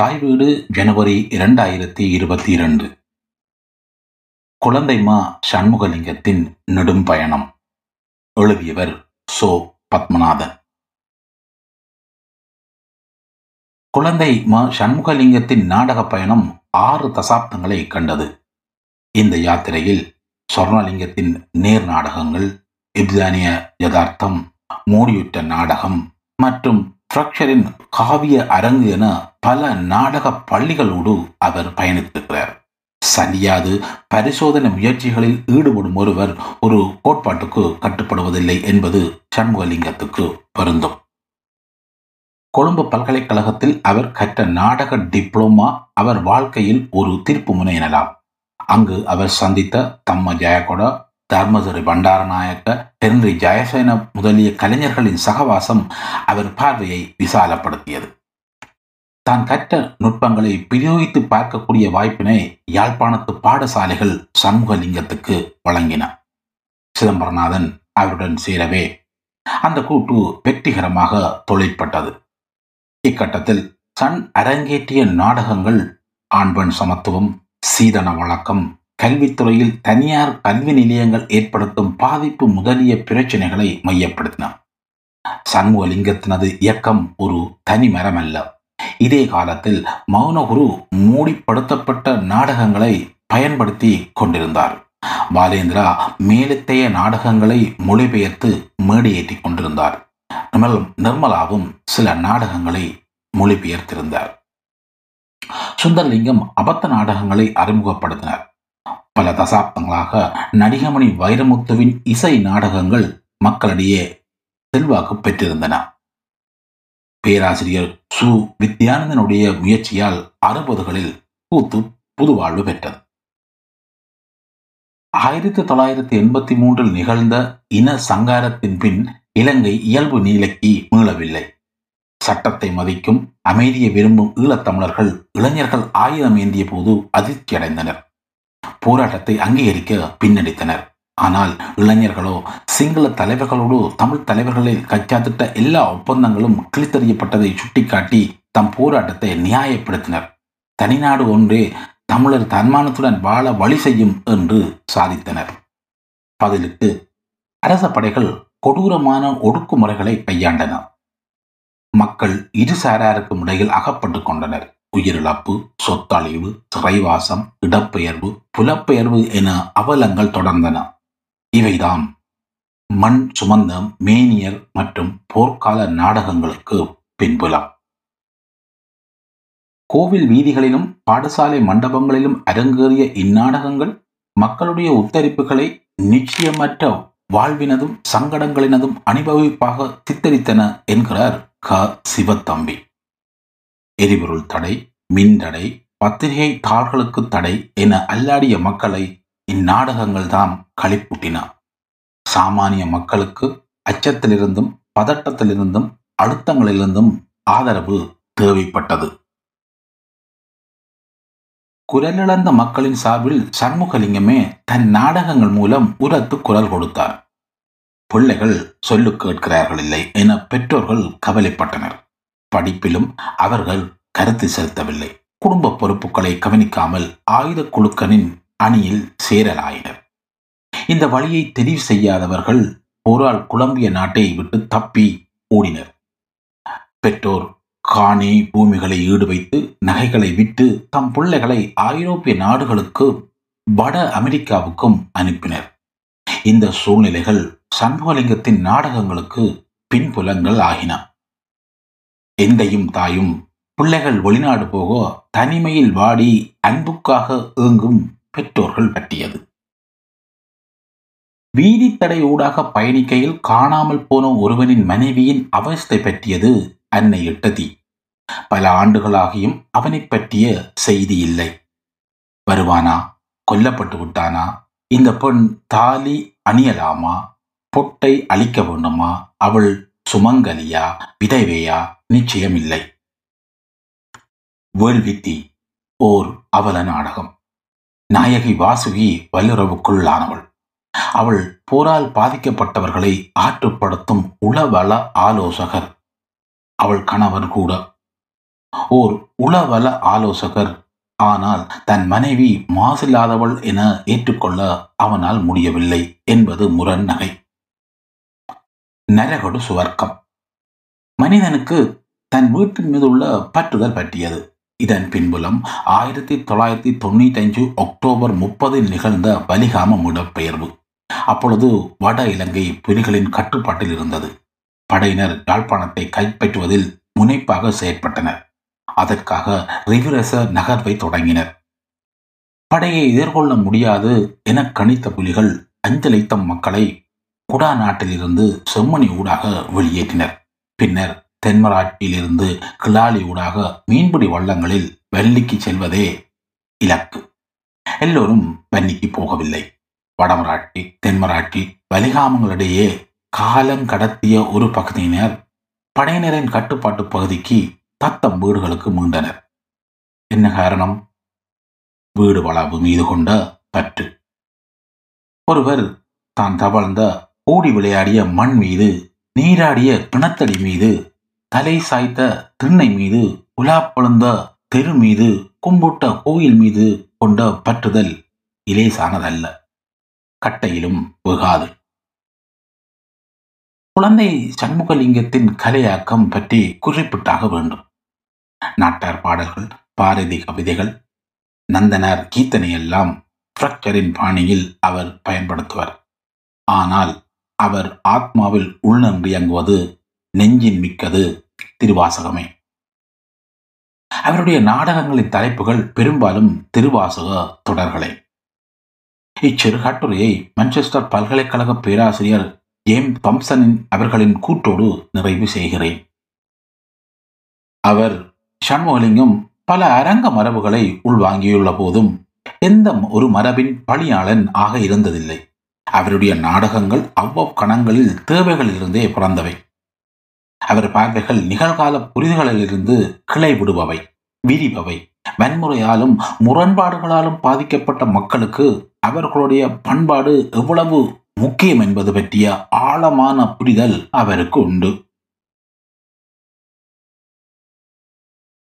தாய் வீடு ஜனவரி இரண்டாயிரத்தி இருபத்தி இரண்டு குழந்தைமா சண்முகலிங்கத்தின் நெடும் பயணம். எழுதியவர் சோ. பத்மநாதன். குழந்தை மா சண்முகலிங்கத்தின் நாடக பயணம் ஆறு தசாப்தங்களை கண்டது. இந்த யாத்திரையில் சொர்ணலிங்கத்தின் நேர் நாடகங்கள் இப்தானிய யதார்த்தம் மூடியுற்ற நாடகம் மற்றும் ஸ்ட்ரக்சரின் காவிய அரங்கு என பல நாடக பள்ளிகளோடு அவர் பயணித்திருக்கிறார். சரியாது பரிசோதனை முயற்சிகளில் ஈடுபடும் ஒருவர் ஒரு கோட்பாட்டுக்கு கட்டுப்படுவதில்லை என்பது சண்முகலிங்கத்துக்கு பொருந்தும். கொழும்பு பல்கலைக்கழகத்தில் அவர் கற்ற நாடக டிப்ளோமா அவர் வாழ்க்கையில் ஒரு தீர்ப்பு முனை எனலாம் அங்கு அவர் சந்தித்த தம்ம ஜெயகொட தர்மதுரை பண்டாரநாயக்க ஹென்றி ஜெயசேன முதலிய கலைஞர்களின் சகவாசம் அவர் பார்வையை விசாலப்படுத்தியது. தான் கற்ற நுட்பங்களை பிரயோகித்து பார்க்கக்கூடிய வாய்ப்பினை யாழ்ப்பாணத்து பாடசாலைகள் சண்முகலிங்கத்துக்கு வழங்கின. சிதம்பரநாதன் அவருடன் சேரவே அந்த கூட்டு வெற்றிகரமாக தொழிற்பட்டது. இக்கட்டத்தில் சன் அரங்கேற்றிய நாடகங்கள் ஆண்பெண் சமத்துவம் சீதன வழக்கம் கல்வித்துறையில் தனியார் கல்வி நிலையங்கள் ஏற்படுத்தும் பாதிப்பு முதலிய பிரச்சனைகளை மையப்படுத்தினார் சண்முகலிங்கத்தினது இயக்கம் ஒரு தனி மரமல்ல. அல்ல இதே காலத்தில் மௌனகுரு மூடிப்படுத்தப்பட்ட நாடகங்களை பயன்படுத்தி கொண்டிருந்தார். பாலேந்திரா மேலத்தைய நாடகங்களை மொழிபெயர்த்து மேடையேற்றிக் கொண்டிருந்தார். நிர்மலாவும் சில நாடகங்களை மொழிபெயர்த்திருந்தார். சுந்தரலிங்கம் அபத்த நாடகங்களை அறிமுகப்படுத்தினார். பல தசாப்தங்களாக நடிகமணி வைரமுத்துவின் இசை நாடகங்கள் மக்களிடையே செல்வாக்கு பெற்றிருந்தன. பேராசிரியர் சு. வித்யானந்தனுடைய முயற்சியால் அறுபதுகளில் கூத்து புதுவாழ்வு பெற்றது. ஆயிரத்தி தொள்ளாயிரத்தி எண்பத்தி மூன்றில் நிகழ்ந்த இன சங்காரத்தின் பின் இலங்கை இயல்பு நிலைக்கு மீளவில்லை. சட்டத்தை மதிக்கும் அமைதியை விரும்பும் ஈழத்தமிழர்கள் இளைஞர்கள் ஆயுதம் ஏந்திய போது அதிர்ச்சி அடைந்தனர் போராட்டத்தை அங்கீகரிக்க பின்னடித்தனர். ஆனால் இளைஞர்களோ சிங்கள தலைவர்களோடு தமிழ் தலைவர்களை கச்சாத்திட்ட எல்லா ஒப்பந்தங்களும் கிழித்தறியப்பட்டதை சுட்டிக்காட்டி தம் போராட்டத்தை நியாயப்படுத்தினர். தனிநாடு ஒன்றே தமிழர் தன்மானத்துடன் வாழ வழி செய்யும் என்று சாதித்தனர். பதிலுக்கு அரச படைகள் கொடூரமான ஒடுக்குமுறைகளை கையாண்டன. மக்கள் இரு சாராருக்கும் இடையில் அகப்பட்டு கொண்டனர். உயிரிழப்பு சொத்தழிவு சிறைவாசம் இடப்பெயர்வு புலப்பெயர்வு என அவலங்கள் தொடர்ந்தன. இவைதான் மண் சுமந்த மேனியர் மற்றும் போர்க்கால நாடகங்களுக்கு பின்புலம். கோவில் வீதிகளிலும் பாடசாலை மண்டபங்களிலும் அரங்கேறிய இந்நாடகங்கள் மக்களுடைய உத்தரிப்புகளை நிச்சயமற்ற வாழ்வினதும் சங்கடங்களினதும் அனுபவிப்பாக சித்தரித்தன என்கிறார் க. சிவத்தம்பி. எரிபொருள் தடை மின் தடை பத்திரிகை தாள்களுக்கு தடை என அல்லாடிய மக்களை இந்நாடகங்கள் தாம் களிப்பூட்டின. சாமானிய மக்களுக்கு அச்சத்திலிருந்தும் பதட்டத்திலிருந்தும் அழுத்தங்களிலிருந்தும் ஆதரவு தேவைப்பட்டது. குரலிழந்த மக்களின் சார்பில் சண்முகலிங்கமே தன் நாடகங்கள் மூலம் உரத்து குரல் கொடுத்தார். பிள்ளைகள் சொல்லு கேட்கிறார்கள் இல்லை என பெற்றோர்கள் கவலைப்பட்டனர். படிப்பிலும் அவர்கள் கருத்து செலுத்தவில்லை. குடும்ப பொறுப்புகளை கவனிக்காமல் ஆயுத குழுக்களின் அணியில் சேரலாயினர். இந்த வழியை தெரிவு செய்யாதவர்கள் போரால் குழம்பிய நாட்டை விட்டு தப்பி ஓடினர். பெற்றோர் காணி பூமிகளை ஈடு வைத்து நகைகளை விட்டு தம் பிள்ளைகளை ஐரோப்பிய நாடுகளுக்கு வட அமெரிக்காவுக்கும் அனுப்பினர். இந்த சூழ்நிலைகள் சண்முகலிங்கத்தின் நாடகங்களுக்கு பின்புலங்கள் ஆகின. எந்தையும் தாயும் பிள்ளைகள் வெளிநாடு போக தனிமையில் வாடி அன்புக்காக ஏங்கும் பெற்றோர்கள் பற்றியது. வீதி தடை ஊடாக பயணிக்கையில் காணாமல் போன ஒருவனின் மனைவியின் அவஸ்தை பற்றியது அன்னை இட்டதி பல ஆண்டுகளாகியும் அவனை பற்றிய செய்தி இல்லை. வருவானா? கொல்லப்பட்டு விட்டானா? இந்த பெண் தாலி அணியலாமா? பொட்டை அழிக்க வேண்டுமா? அவள் சுமங்கலியா? விதைவையா? நிச்சயமில்லை. வேள்வித்தி ஓர் அவல நாடகம். நாயகி வாசுகி வல்லுறவுக்குள்ளானவள். அவள் போரால் பாதிக்கப்பட்டவர்களை ஆற்றுப்படுத்தும் உளவள ஆலோசகர். அவள் கணவர் கூட. ஓர் உளவள ஆலோசகர். ஆனால் தன் மனைவி மாசில்லாதவள் என ஏற்றுக்கொள்ள அவனால் முடியவில்லை என்பது முரண் நகை நரகொடு சுவர்க்கம். மனிதனுக்கு தன் வீட்டின் மீது உள்ள பற்றுதல் பற்றியது. இதன் பின்புலம் ஆயிரத்தி தொள்ளாயிரத்தி தொண்ணூத்தி அஞ்சு அக்டோபர் முப்பதில் நிகழ்ந்த வலிகாம இடப்பெயர்வு அப்பொழுது வட இலங்கை புலிகளின் கட்டுப்பாட்டில் இருந்தது. படையினர் யாழ்ப்பாணத்தை கைப்பற்றுவதில் முனைப்பாக செயற்பட்டனர். அதற்காக ரிகுரச நகர்வை தொடங்கினர். படையை எதிர்கொள்ள முடியாது என கணித்த புலிகள் அஞ்சலித்த மக்களை குடா நாட்டிலிருந்து செம்மணி ஊடாக வெளியேற்றினர். பின்னர் தென்மராட்சியிலிருந்து கிளாலி ஊடாக மீன்பிடி வள்ளங்களில் வெள்ளிக்கு செல்வதே இலக்கு. எல்லோரும் வன்னிக்கு போகவில்லை. வடமராட்சி தென்மராட்சி வலிகாமங்களிடையே காலம் கடத்திய ஒரு பகுதியினர் படையினரின் கட்டுப்பாட்டு பகுதிக்கு தத்தம் வீடுகளுக்கு மீண்டனர். என்ன காரணம்? வீடு வளவு மீது கொண்ட பற்று. ஒருவர் தான் தவழ்ந்த ஓடி விளையாடிய மண் மீது நீராடிய கிணத்தடி மீது தலை சாய்த்த திண்ணை மீது உலா பொழுந்த தெரு மீது கும்பிட்ட கோயில் மீது கொண்ட பற்றுதல் இலேசானதல்ல. கட்டையிலும் வெகாது. குழந்தை சண்முகலிங்கத்தின் கலையாக்கம் பற்றி குறிப்பிட்டாக வேண்டும். நாட்டார் பாடல்கள் பாரதி கவிதைகள் நந்தனார் கீர்த்தனை எல்லாம் ஃப்ரக்சரின் பாணியில் அவர் பயன்படுத்துவார். ஆனால் அவர் ஆத்மாவில் உள்நன்றியங்குவது நெஞ்சின் மிக்கது திருவாசகமே. அவருடைய நாடகங்களின் தலைப்புகள் பெரும்பாலும் திருவாசக தொடர்களே. இச்சிறு கட்டுரையை மான்செஸ்டர் பல்கலைக்கழக பேராசிரியர் ஏம் தம்சனின் அவர்களின் கூட்டோடு நிறைவு செய்கிறேன். அவர் சண்முகலிங்கம் பல அரங்க மரபுகளை உள்வாங்கியுள்ள போதும் எந்த ஒரு மரபின் பணியாளன் ஆக இருந்ததில்லை. அவருடைய நாடகங்கள் அவ்வப் கணங்களில் தேவைகளிலிருந்தே பிறந்தவை. அவர் பார்வைகள் நிகழ்கால புரிதல்களிலிருந்து கிளை விடுபவை விரிபவை. வன்முறையாலும் முரண்பாடுகளாலும் பாதிக்கப்பட்ட மக்களுக்கு அவர்களுடைய பண்பாடு எவ்வளவு முக்கியம் என்பது பற்றிய ஆழமான புரிதல் அவருக்கு உண்டு.